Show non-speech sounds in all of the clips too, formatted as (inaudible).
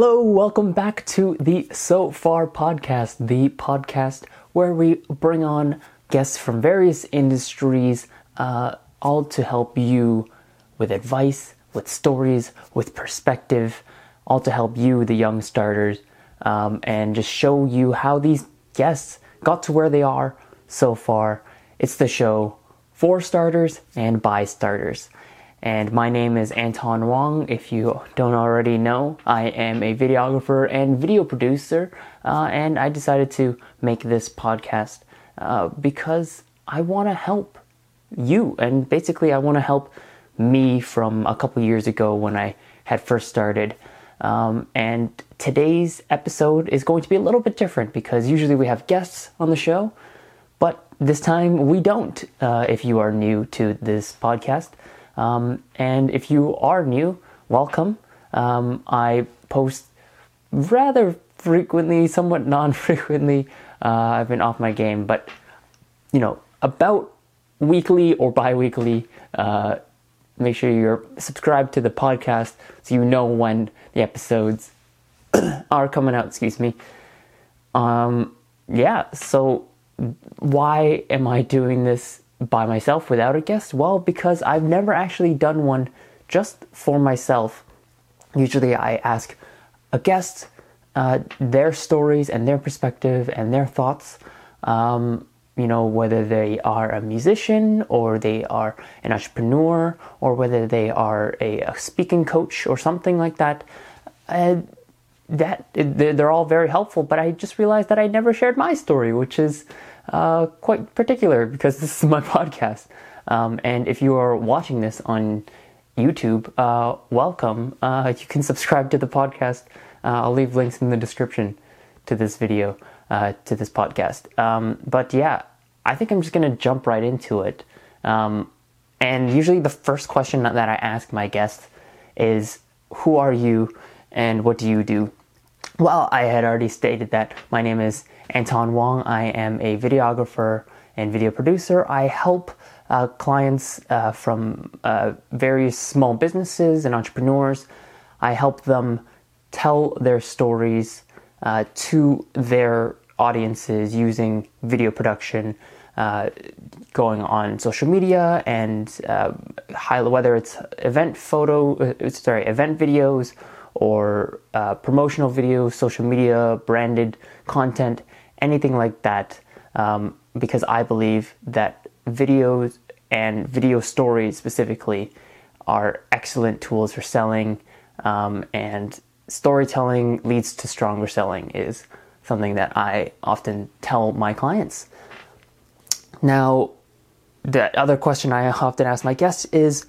Hello, welcome back to the So Far podcast, the podcast where we bring on guests from various industries, uh, all to help you with advice, with stories, with perspective, all to help you, the young starters, um, and just show you how these guests got to where they are so far. It's the show for starters and by starters. And my name is Anton Wong. If you don't already know, I am a videographer and video producer, uh, and I decided to make this podcast uh, because I want to help you, and basically, I want to help me from a couple years ago when I had first started. Um, and today's episode is going to be a little bit different because usually we have guests on the show, but this time we don't. Uh, if you are new to this podcast. Um, and if you are new, welcome. Um, I post rather frequently, somewhat (laughs) non frequently. Uh, I've been off my game, but you know, about weekly or bi weekly. Uh, make sure you're subscribed to the podcast so you know when the episodes (clears throat) are coming out. Excuse me. Um, yeah, so why am I doing this by myself without a guest? Well, because I've never actually done one just for myself. Usually I ask a guest uh, their stories and their perspective and their thoughts. Um, you know, whether they are a musician or they are an entrepreneur or whether they are a, a speaking coach or something like that. Uh, that they're all very helpful, but I just realized that I never shared my story, which is uh, quite particular because this is (laughs) my podcast. Um, and if you are watching this on YouTube, uh, welcome. Uh, you can subscribe to the podcast. Uh, I'll leave links in the description to this video, uh, to this podcast. Um, but yeah, I think I'm just going to jump right into it. Um, and usually the first question that I ask my guests is Who are you and what do you do? Well, I had already stated that my name is Anton Wong. I am a videographer and video producer. I help uh, clients uh, from uh, various small businesses and entrepreneurs. I help them tell their stories uh, to their audiences using video production, uh, going on social media and uh, whether it's event photo, sorry, event videos or promotional videos, social media, branded content anything like that, um, because I believe that videos and video stories specifically are excellent tools for selling, um, and storytelling leads to stronger selling is something that I often tell my clients. Now, the other question I often ask my guests is,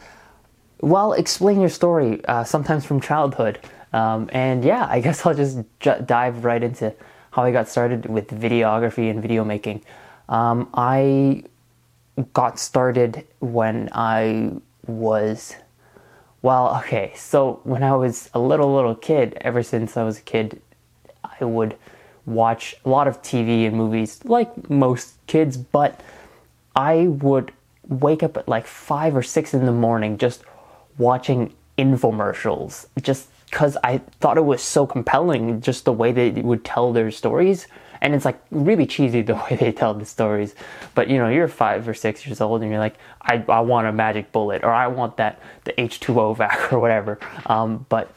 well, explain your story, uh, sometimes from childhood. Um, and yeah, I guess I'll just j- dive right into how I got started with videography and video making. Um, I got started when I was, well, okay, so when I was a little, little kid, ever since I was a kid, I would watch a lot of TV and movies like most kids, but I would wake up at like five or six in the morning just watching infomercials, just because I thought it was so compelling, just the way they would tell their stories. And it's like really cheesy the (laughs) way they tell the stories. But you know, you're five or six years old and you're like, I, I want a magic bullet or I want that, the H2O vac (laughs) or whatever. Um, but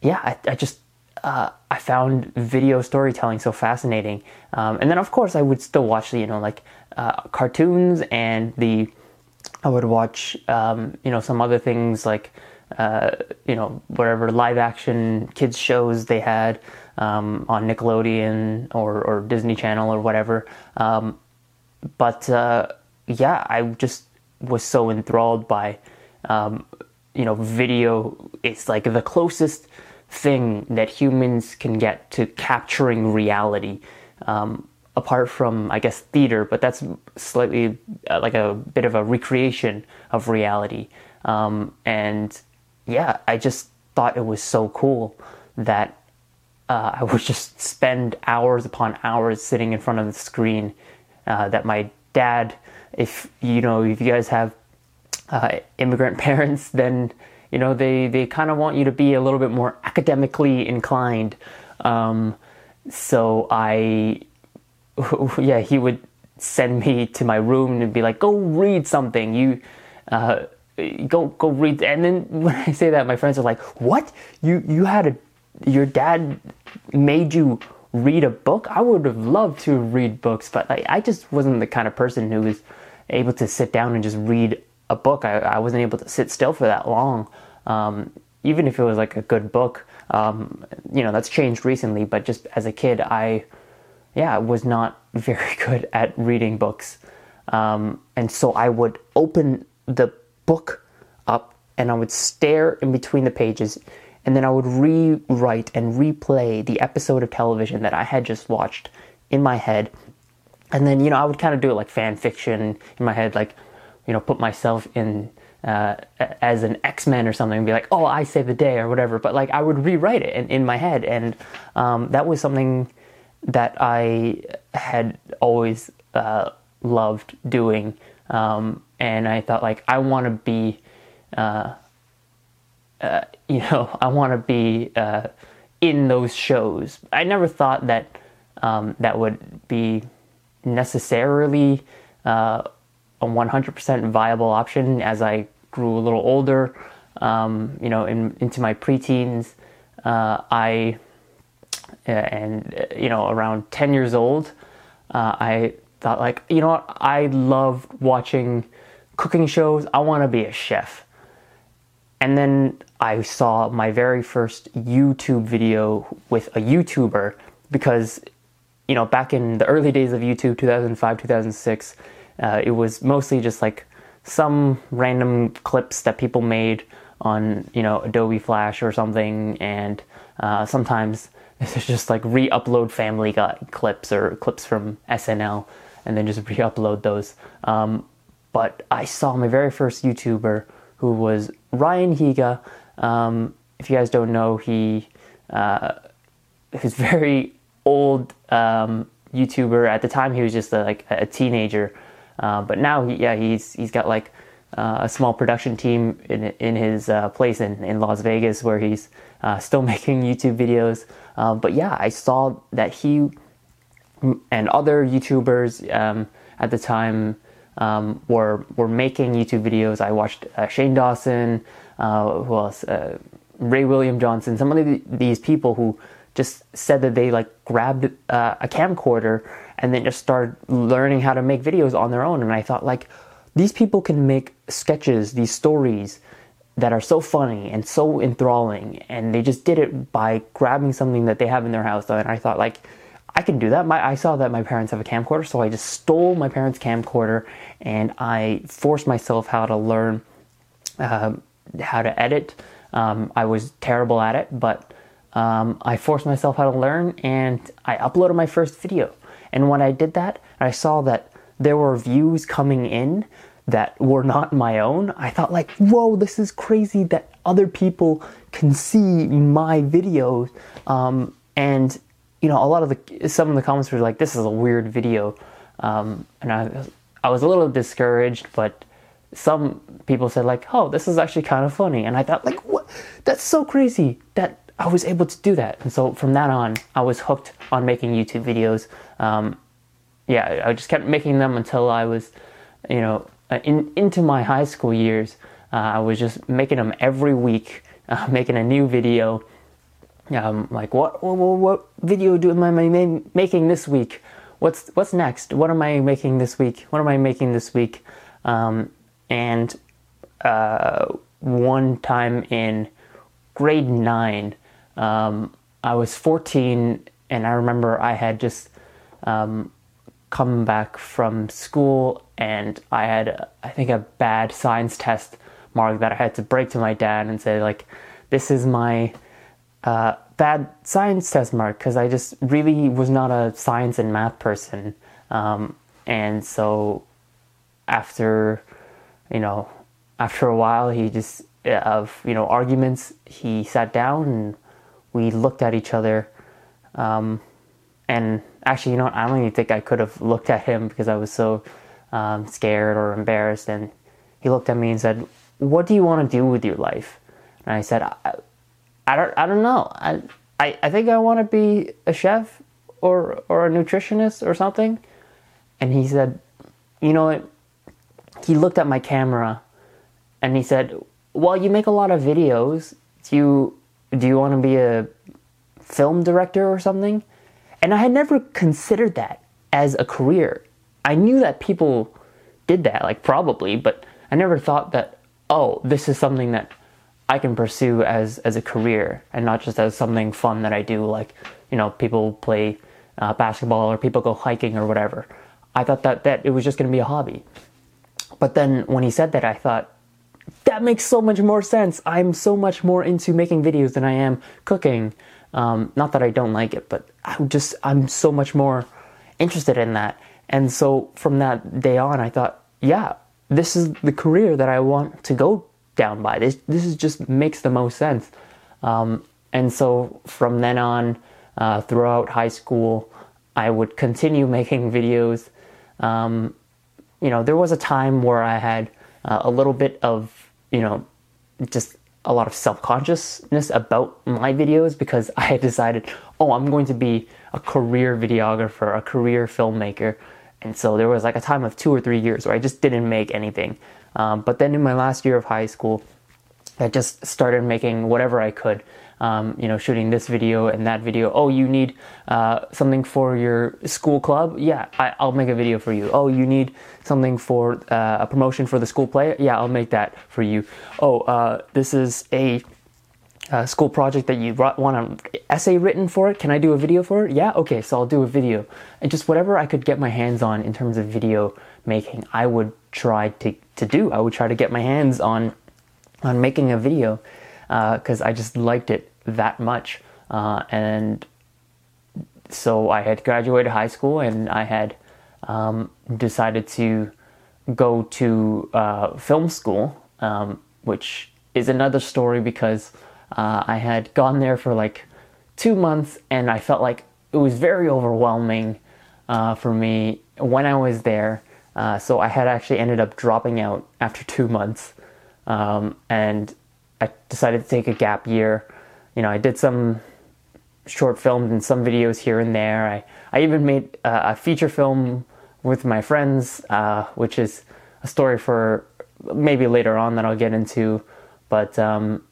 yeah, I, I just, uh, I found video storytelling so fascinating. Um, and then of course I would still watch, the, you know, like uh, cartoons and the, I would watch, um, you know, some other things like, uh, you know, whatever live action kids shows they had um, on Nickelodeon or, or, Disney Channel or whatever. Um, but uh, yeah, I just was so enthralled by, um, you know, video. It's like the closest thing that humans can get to capturing reality. Um, apart from, I guess, theater, but that's slightly uh, like a bit of a recreation of reality. Um, and yeah, I just thought it was so cool that uh, (laughs) I would just spend hours upon hours sitting in front of the screen. Uh, that my dad, if you know, if you guys have uh, immigrant (laughs) parents, then you know, they they kind of want you to be a little bit more academically inclined. Um, so I, (laughs) yeah, he would send me to my room and be like, "Go read something." You. Uh, go go read and then when i say that my friends are like what? You you had a your dad made you read a book? I would have loved to read books but I, I just wasn't the kind of person who was able to sit down and just read a book. I, I wasn't able to sit still for that long. Um, even if it was like a good book um, you know that's changed recently but just as a kid i yeah was not (laughs) very good at reading books. Um, and so i would open the book up and I would stare in between the pages and then I would rewrite and replay the episode of television that I had just watched in my head. And then, you know, I would kind of do it like fan fiction in my head, like, you know, put myself in uh, as an X Men or something and be like, oh, I save the day or whatever. But like, I would rewrite it in, in my head. And um, that was something that I had always uh, loved doing. Um, and I thought like I want to be, uh, uh, you know, (laughs) I want to be uh, in those shows. I never thought that um, that would be necessarily uh, a 100% viable option as I grew a little older. Um, you know, in, into my preteens, uh, I and you know around 10 years old, uh, I thought like you know what I love watching cooking shows. I want to be a chef. And then I saw my very first YouTube video with a YouTuber because, you know, back in the early days of YouTube, 2005, 2006, uh, it was mostly just like some random clips that people made on, you know, Adobe Flash or something. And uh, sometimes (laughs) it's just like re upload Family Guy clips or clips from SNL and then just (laughs) re upload those. Um, but I saw my very first YouTuber who was Ryan Higa. Um, if you guys don't know, he uh, (laughs) very old um, YouTuber. At the time, he was just a, like a teenager, uh, but now, he, yeah, he's he's got like uh, a small production team in in his uh, place in, in Las Vegas where he's uh, still (laughs) making YouTube videos. Uh, but yeah, I saw that he and other YouTubers um, at the time um, were were making YouTube videos. I watched uh, Shane Dawson, uh, who else? Uh, Ray William Johnson. Some of the, these people who just said that they like grabbed uh, a camcorder and then just started learning how to make videos on their own. And I thought like these people can make sketches, these stories that are so funny and so enthralling, and they just did it by grabbing something that they have in their house. And I thought like I can do that. My, I saw that my parents have a camcorder, so I just stole my parents' camcorder and I forced myself how to learn uh, how to edit. Um, I was terrible at it, but um, I forced myself how to learn and I uploaded my first video. And when I did that, I saw that there were views coming in that were not my own. I thought like, whoa, this is crazy that other people can see my videos. Um, and you know, a lot of the some of the comments were like, "This is a weird video," um, and I I was a little discouraged, but some people said like, "Oh, this is actually kind of funny," and I thought like, "What? That's so crazy that I was able to do that." And so from that on, I was hooked on making YouTube videos. Um, yeah, I just kept making them until I was, you know, uh, in into my high school years. Uh, I was just making them every week, uh, (laughs) making a new video um, like what, what what video do am I making this week? What's what's next? What am I making this week? What am I making this week? Um, and uh, one time in grade nine, um, I was 14, and I remember I had just um, come back from school, and I had I think a bad science test mark that I had to break to my dad and say like, this is my uh, bad science test mark because I just really was not a science and math person. Um, and so after, you know, after a while, he just, of, you know, arguments, he sat down and we looked at each other. Um, and actually, you know? I don't even think I could have looked at him because I was so um, scared or embarrassed. And he looked at me and said, What do you want to do with your life? And I said, I, don't, I don't know. I, I, I think I want to be a chef or, or a nutritionist or something. And he said, you know what? He looked at my camera and he said, well, you make a lot of videos. Do you, do you want to be a film director or something? And I had never considered that as a career. I knew that people did that, like probably, but I never thought that, oh, this is something that I can pursue as as a career and not just as something fun that I do, like you know, people play uh, basketball or people go hiking or whatever. I thought that that it was just going to be a hobby. But then when he said that, I thought that makes so much more sense. I'm so much more into making videos than I am cooking. Um, not that I don't like it, but I'm just I'm so much more interested in that. And so from that day on, I thought, yeah, this is the career that I want to go down by. This this is just makes the most sense. Um, and so from then on, uh, throughout high school, I would continue (laughs) making videos. Um, you know, there was a time where I had uh, a little bit of, you know, just a lot of self consciousness about my videos because (laughs) I had decided, oh, I'm going to be a career videographer, a career filmmaker. And so there was like a time of two or three years where I just didn't make anything. Um, but then in my last year of high school, I just started making whatever I could. Um, you know, shooting this video and that video. Oh, you need uh, something for your school club? Yeah, I, will make a video for you. Oh, you need something for uh, a promotion for the school play? Yeah, I'll make that for you. Oh, uh, this is a uh, school project that you want an essay written for it. Can I do a video for it? Yeah, okay, so I'll do a video. And just whatever I could get my hands on in terms of video making, I would try to, to do. I would try to get my hands on on making a video because uh, I just liked it that much. Uh, and so I had graduated high school and I had um, decided to go to uh, film school, um, which is another story because uh, I had gone there for like two months and I felt like it was very overwhelming uh, for me when I was there. Uh, so I had actually ended up dropping out after two months, um, and I decided to take a gap year. You know, I did some short films and some videos here and there. I I even made uh, a feature film with my friends, uh, which is a story for maybe later on that I'll get into. But um,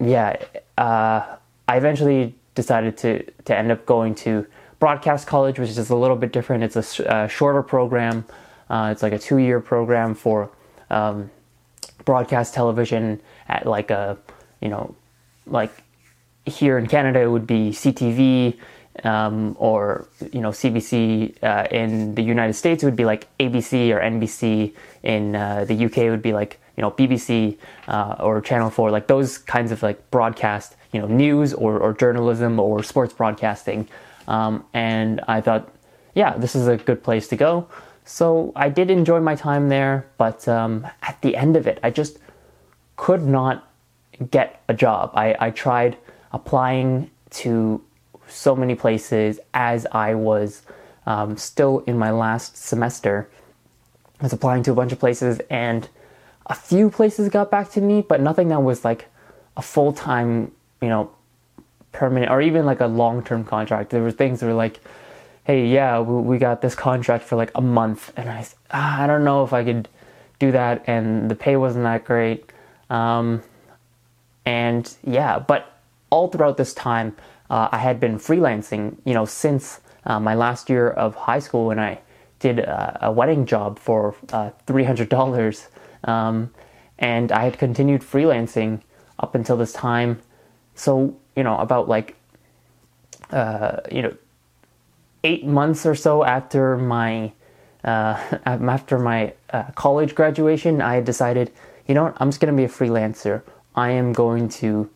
yeah, uh, I eventually decided to to end up going to broadcast college, which is a little bit different. It's a, a shorter program. Uh, it's like a two year program for um, broadcast television at like a you know like here in Canada it would be CTV um, or you know CBC uh, in the United States it would be like ABC or NBC in uh, the UK it would be like you know BBC uh, or Channel Four, like those kinds of like broadcast, you know, news or, or journalism or sports broadcasting. Um, and I thought, yeah, this is a good place to go. So I did enjoy my time there, but um, at the end of it, I just could not get a job. I, I tried applying to so many places as I was um, still in my last semester. I was applying to a bunch of places and a few places got back to me, but nothing that was like a full time, you know, permanent or even like a long term contract. There were things that were like, hey, yeah, we, got this contract for like a month, and I, ah, I don't know if I could do that, and the pay wasn't that great. Um, and yeah, but all throughout this time, uh, I had been freelancing, you know, since uh, my last year of high school when I did a, a wedding job for uh, $300 um, and I had continued freelancing up until this time. So, you know, about like, uh, you know, eight months or so after my, uh, (laughs) after my uh, college graduation, I decided, you know what, I'm just going to be a freelancer. I am going to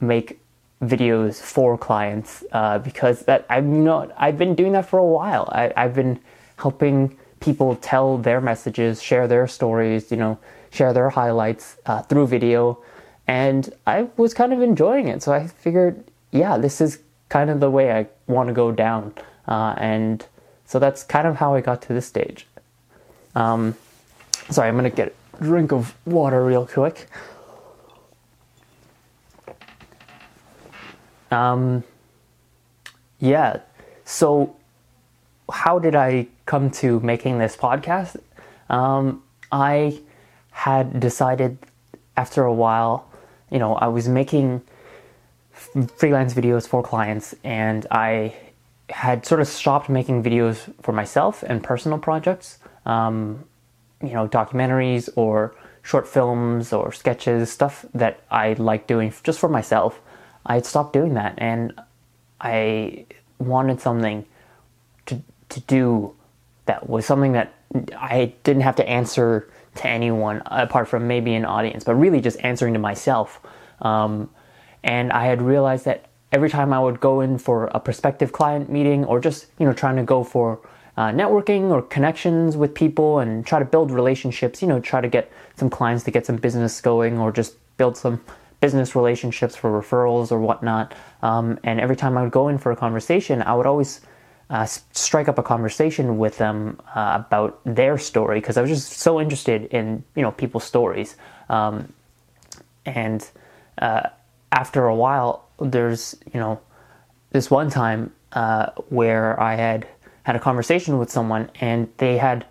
make videos for clients uh, because that I'm not. I've been doing that for a while. I, I've been helping people tell their messages, share their stories, you know, share their highlights uh, through video. And I was kind of enjoying it. So I figured, yeah, this is kind of the way I want to go down. Uh, and so that's kind of how I got to this stage. Um, sorry, I'm to get a drink of water real quick. Um, yeah. So, how did I come to making this podcast? Um, I had decided after a while, you know, I was making freelance videos for clients and I had sort of stopped making videos for myself and personal projects, um, you know, documentaries or short films or sketches, stuff that I like doing just for myself. I had stopped doing that and I wanted something to, to do that was something that I didn't have to answer to anyone apart from maybe an audience, but really just answering to myself. Um, and I had realized that every time I would go in for a prospective client meeting or just you know trying to go for uh, networking or connections with people and try to build relationships, you know, try to get some clients to get some business going or just build some business relationships for referrals or whatnot. Um, and every time I would go in for a conversation, I would always uh, strike up a conversation with them uh, about their story because I was just so interested in you know people's stories. Um, and uh, after a while, there's you know this one time uh, where I had had a conversation with someone and they had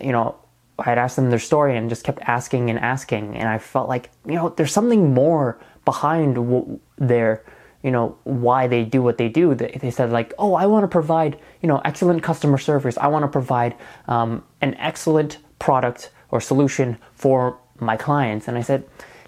you know I had asked them their story and just kept asking and asking. And I felt like you know there's something more behind w- their you know why they do what they do. They, they said like oh I want to provide you know excellent customer service. I want to provide um, an excellent product or solution for my clients. And I said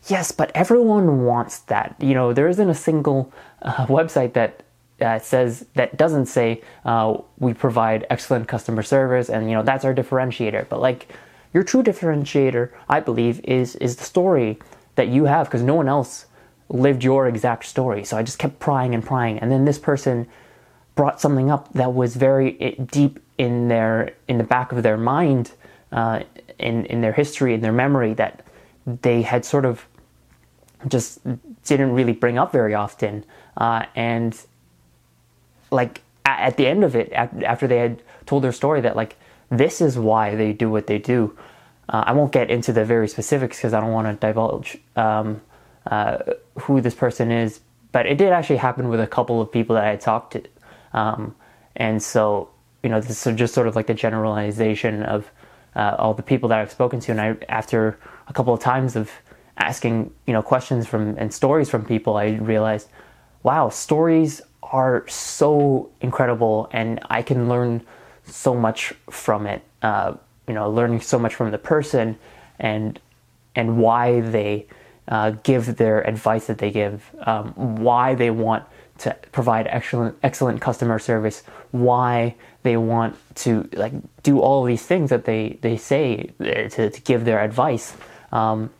Yes, but everyone wants that. You know, there isn't a single uh, website that uh, says that doesn't say uh, we provide excellent customer service and you know that's our differentiator. But like your true differentiator, I believe, is is the story that you have because no one else lived your exact story. So I just kept prying and prying, and then this person brought something up that was very deep in their in the back of their mind, uh, in in their history, in their memory that they had sort of just didn't really bring up very often. Uh, and like at the end of it, after they had told their story, that like this is why they do what they do. Uh, I won't get into the very specifics because I don't want to divulge um, uh, who this person is, but it did actually happen with a couple of people that I had talked to, um, and so you know this is just sort of like the generalization of uh, all the people that I've spoken to, and I after a couple of times of asking you know questions from and stories from people, I realized, wow, stories are so incredible, and I can learn so much from it. Uh, you know, learning so much from the person and and why they uh, give their advice that they give, um, why they want to provide excellent excellent customer service, why they want to like do all these things that they they say uh, to, to give their advice. Um,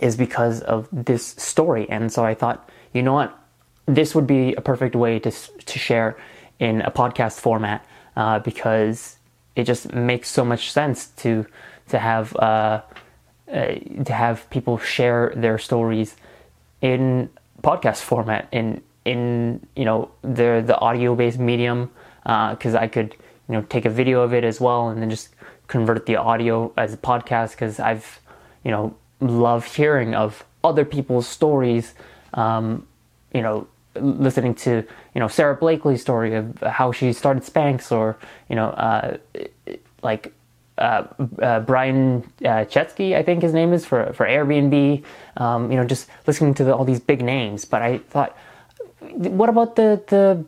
is because of this story. And so I thought, you know what, this would be a perfect way to to share in a podcast format uh, because it just makes so much sense to to have uh, uh, to have people share their stories in podcast format in in you know the the audio based medium because uh, I could you know take a video of it as well and then just convert the audio as a podcast because I've you know love hearing of other people's stories. Um, you know, listening to you know Sara Blakely's story of how she started Spanx, or you know, uh, like uh, uh, Brian uh, Chesky, I think his name is for for Airbnb. Um, you know, just listening to the, all these big names. But I thought, what about the the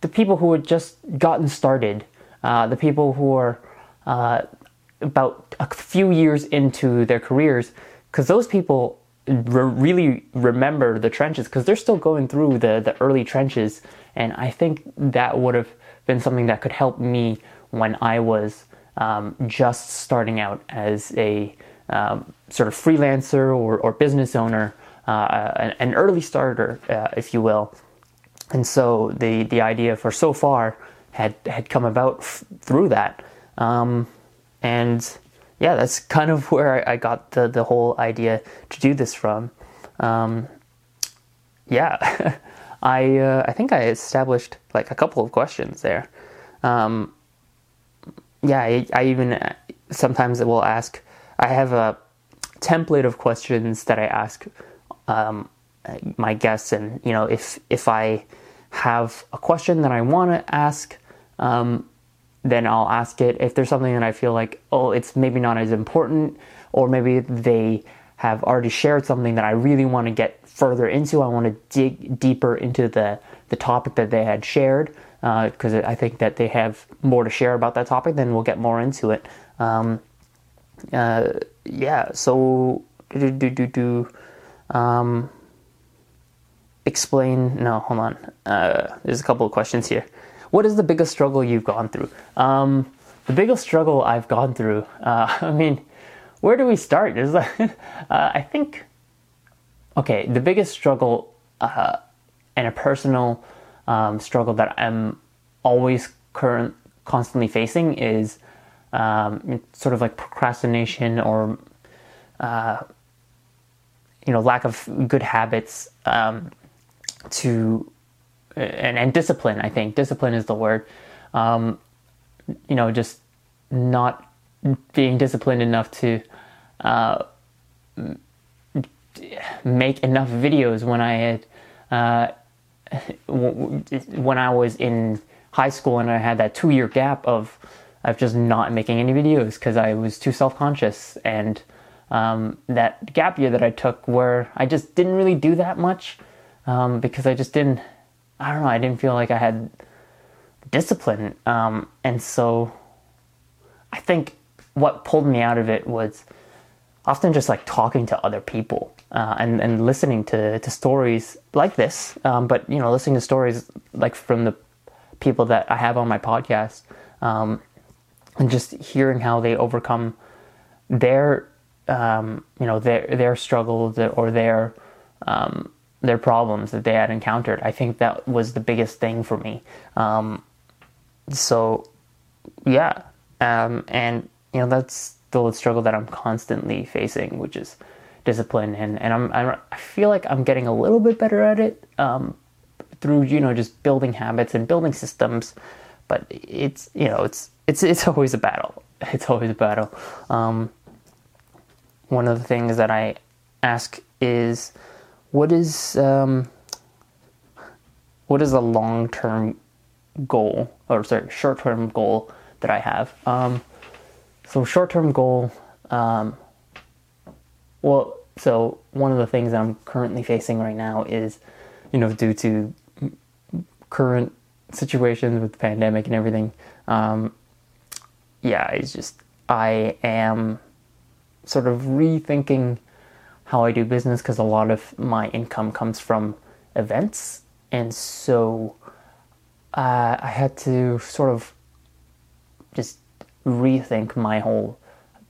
the people who had just gotten started, uh, the people who are uh, about a few years into their careers, because those people re- really remember the trenches because they're still going through the, the early trenches. And I think that would have been something that could help me when I was um, just starting out as a um, sort of freelancer or, or business owner, uh, an, an, early starter, uh, if you will. And so the, the idea for so far had, had come about f- through that. Um, and yeah, that's kind of (laughs) where I got the, the whole idea to do this from. Um, yeah, (laughs) I uh, I think I established like a couple of questions there. Um, yeah, I, I even uh, sometimes will ask. I have a template of questions that I ask um, my guests, and you know, if if I have a question that I want to ask, um, then I'll ask it. If there's something that I feel like, oh, it's maybe not as important, or maybe they have already shared something that I really want to get further into, I want to dig deeper into the the topic that they had shared because uh, I think that they have more to share about that topic. Then we'll get more into it. Um, uh, yeah. So do do do do. Um, explain. No, hold on. Uh, there's a couple of questions here. What is the biggest struggle you've gone through? Um, the biggest struggle I've gone through. Uh, (laughs) I mean, where do we start? Is (laughs) uh, I think. Okay, the biggest struggle uh, and a personal um, struggle that I'm always current constantly facing is um, sort of like procrastination or uh, you know lack of good habits um, to and, and discipline. I think discipline is the word. Um, you know, just not being disciplined enough to uh, make enough videos when I had uh, (laughs) when I was in high school and I had that two year gap of of just not making any videos because I was too self conscious and um, that gap year that I took where I just didn't really do that much um, because I just didn't, I don't know, I didn't feel like I had discipline. Um, and so I think what pulled me out of it was often just like talking to other people uh, and, and listening to, to stories like this, um, but you know, listening to stories like from the people that I have on my podcast um, and just hearing how they overcome their, um, you know, their, their struggles or their, um, their problems that they had encountered. I think that was the biggest thing for me. Um, so, yeah, um, and you know that's the struggle that I'm constantly facing, which is discipline, and and I'm, I'm i feel like I'm getting a little bit better at it um, through you know just building habits and building systems. But it's you know it's it's it's (laughs) always a battle. It's always a battle. Um, one of the things that I ask is what is um, what is a long term goal or sorry short term goal that I have? Um, so short term goal. Um, well, so one of the things that I'm currently facing right now is, you know, due to current situations with the pandemic and everything. Um, yeah, it's just I am sort of rethinking how I do business because a lot of my income comes from events, and so uh, I had to sort of just rethink my whole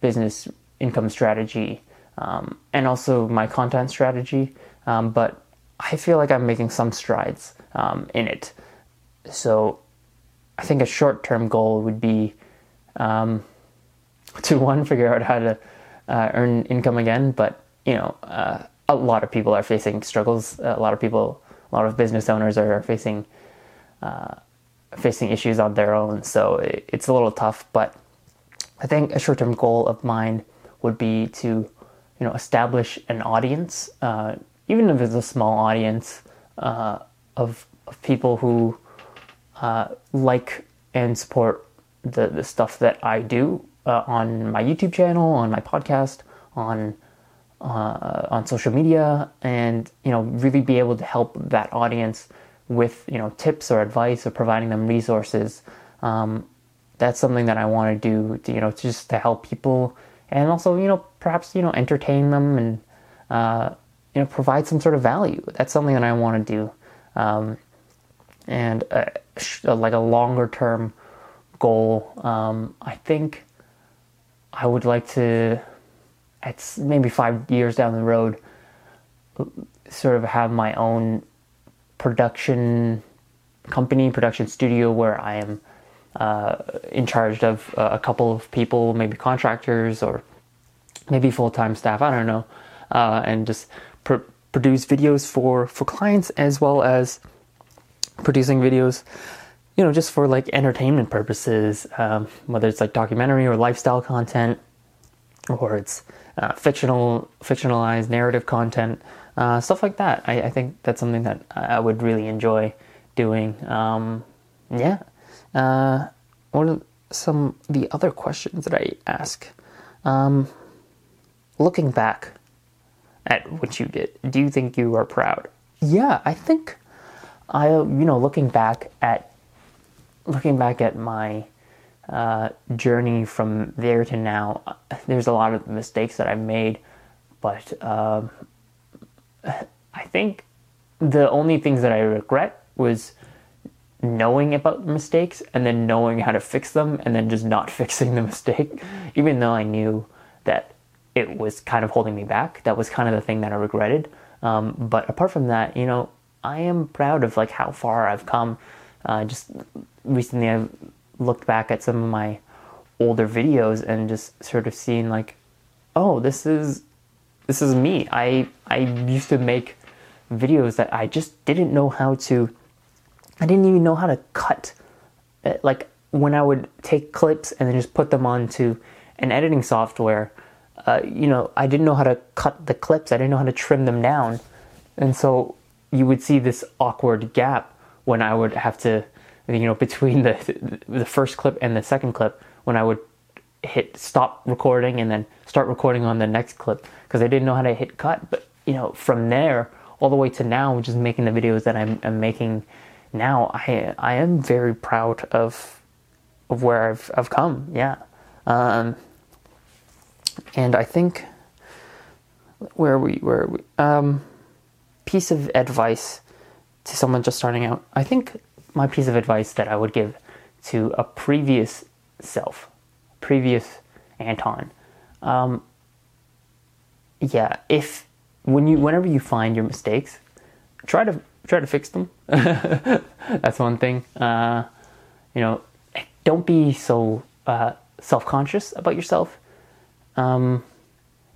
business income strategy um, and also my content strategy. Um, but I feel like I'm making some strides um, in it. So I think a short term goal would be um, (laughs) to one, figure out how to uh, earn income again, but you know, uh, a lot of people are facing struggles. A lot of people, a lot of business owners are facing uh, facing issues on their own. So it, it's a little tough. But I think a short term goal of mine would be to, you know, establish an audience, uh, even if it's a small audience uh, of, of people who uh, like and support the the stuff that I do uh, on my YouTube channel, on my podcast, on uh, on social media and you know really be able to help that audience with you know tips or advice or providing them resources. Um, that's something that i want to do you know just to help people and also you know perhaps you know entertain them and uh, you know provide some sort of value. That's something that i want to do. Um, and uh, like a longer term goal um, i think i would like to it's maybe five years down the road, sort of have my own production company, production studio where I am uh, in charge of uh, a couple of people, maybe contractors or maybe full time staff. I don't know, uh, and just pr- produce videos for for clients as well as producing videos. You know, just for like entertainment purposes, um, whether it's like documentary or lifestyle content, or it's uh, fictional, fictionalized narrative content. uh, stuff like that. I, I, think that's something that I would really enjoy doing. Um, yeah. Uh, what are some the other questions that I ask? Um, looking back at what you did, do you think you are proud? Yeah, I think I, you know, looking back at looking back at my uh, journey from there to now, there's a lot of mistakes that I've made, but um, I think the only things that I regret was knowing about the mistakes and then knowing how to fix them and then just not (laughs) fixing the mistake, even though I knew that it was kind of holding me back. That was kind of the thing that I regretted. Um, but apart from that, you know, I am proud of like how far I've come. Uh, just recently, I looked back at some of my older videos and just sort of seen like, oh, this is this is me. I I used to make videos that I just didn't know how to. I didn't even know how to cut. Uh, like when I would take clips and then just put them onto an editing software, uh, you know, I didn't know how to cut the clips. I didn't know how to trim them down, and so you would see this awkward gap when I would have to, you know, between the the first clip and the second clip when I would hit stop recording and then start recording on the next clip because I didn't know how to hit cut. But you know, from there all the way to now, just making the videos that I'm, I'm making now, I I am very proud of of where I've I've come. Yeah, um, and I think where we where we um, piece of advice to someone just starting out. I think my piece of advice that I would give to a previous self, previous Anton. Um, yeah, if when you whenever you find your mistakes, try to try to fix them. (laughs) That's one thing. Uh, you know, don't be so uh, self conscious about yourself. Um,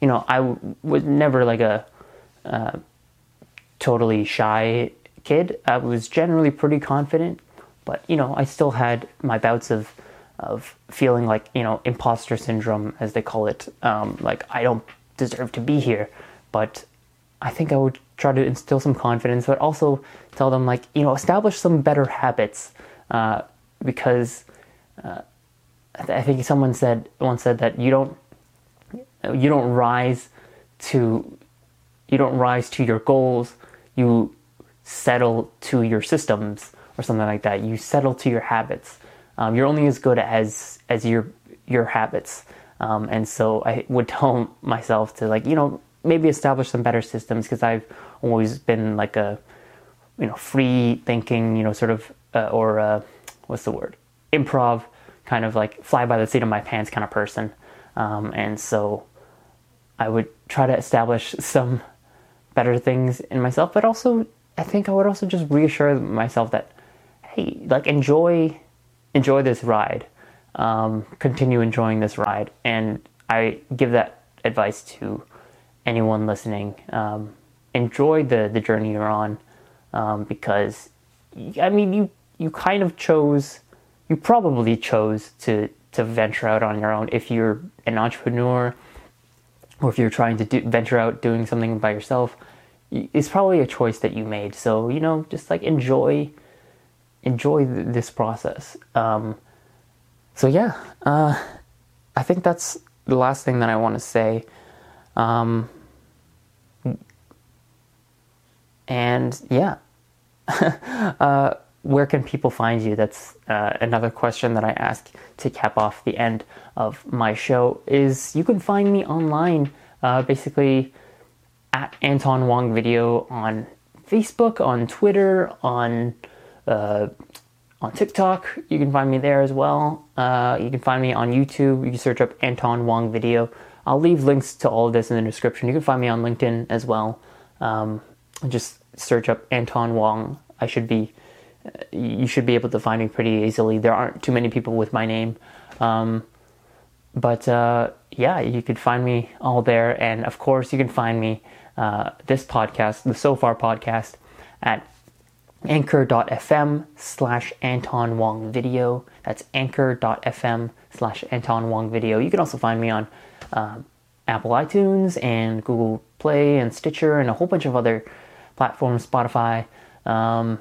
you know, I w- was never like a uh, totally shy kid. I was generally pretty confident, but you know, I still had my bouts of of feeling like you know imposter syndrome, as they call it. Um, like I don't deserve to be here, but I think I would try to instill some confidence, but also tell them like you know establish some better habits uh, because uh, I think someone said once said that you don't you don't rise to you don't rise to your goals you settle to your systems or something like that. You settle to your habits. Um, you're only as good as as your your habits. Um, and so I would (laughs) tell myself to like you know maybe establish some better systems because I've always been like a you know free thinking you know sort of uh, or uh, what's the word? Improv kind of like fly by the seat of my pants kind of person. Um, and so I would try to establish (laughs) some better things in myself but also I think I would also just reassure myself that hey like enjoy enjoy this ride. Um, continue enjoying this ride. And I give that advice to anyone listening, um, enjoy the the journey you're on, um, because I mean you you kind of chose, you probably chose to to venture out on your own if you're an entrepreneur, or if you're trying to do, venture out doing something by yourself. It's probably a choice that you made. So you know, just like enjoy enjoy this process. Um, so yeah, uh, I think that's the last thing that I want to say. Um, and yeah, (laughs) uh, where can people find you? That's uh, another question that I ask to cap off the end of my show. Is you can find me online, uh, basically at Anton Wong Video on Facebook, on Twitter, on uh, on TikTok. You can find me there as well. Uh, you can find me on YouTube. You can search up Anton Wong Video. I'll leave links to all of this in the description. You can find me on LinkedIn as well. Um, just search up Anton Wong. I should be, you should be able to find me pretty easily. There aren't too many people with my name. Um, but uh, yeah, you could find me all there. And of course, you can find me, uh, this podcast, the So Far podcast, at anchor.fm slash Anton Wong video. That's anchor.fm slash Anton Wong video. You can also find me on um, Apple iTunes and Google Play and Stitcher and a whole bunch of other platforms, Spotify. Um,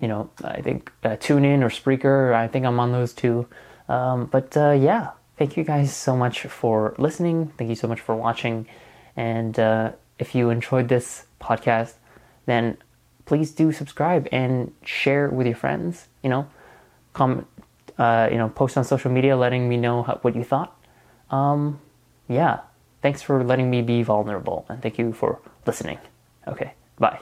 you know, I think uh, TuneIn or Spreaker. I think I'm on those too. Um, but uh, yeah, thank you guys so much for listening. Thank you so much for watching. And uh, if you enjoyed this podcast, then please do subscribe and share with your friends. You know, comment, uh, you know, post on social media, letting me know how, what you thought. Um, yeah, thanks for letting me be vulnerable, and thank you for listening. Okay.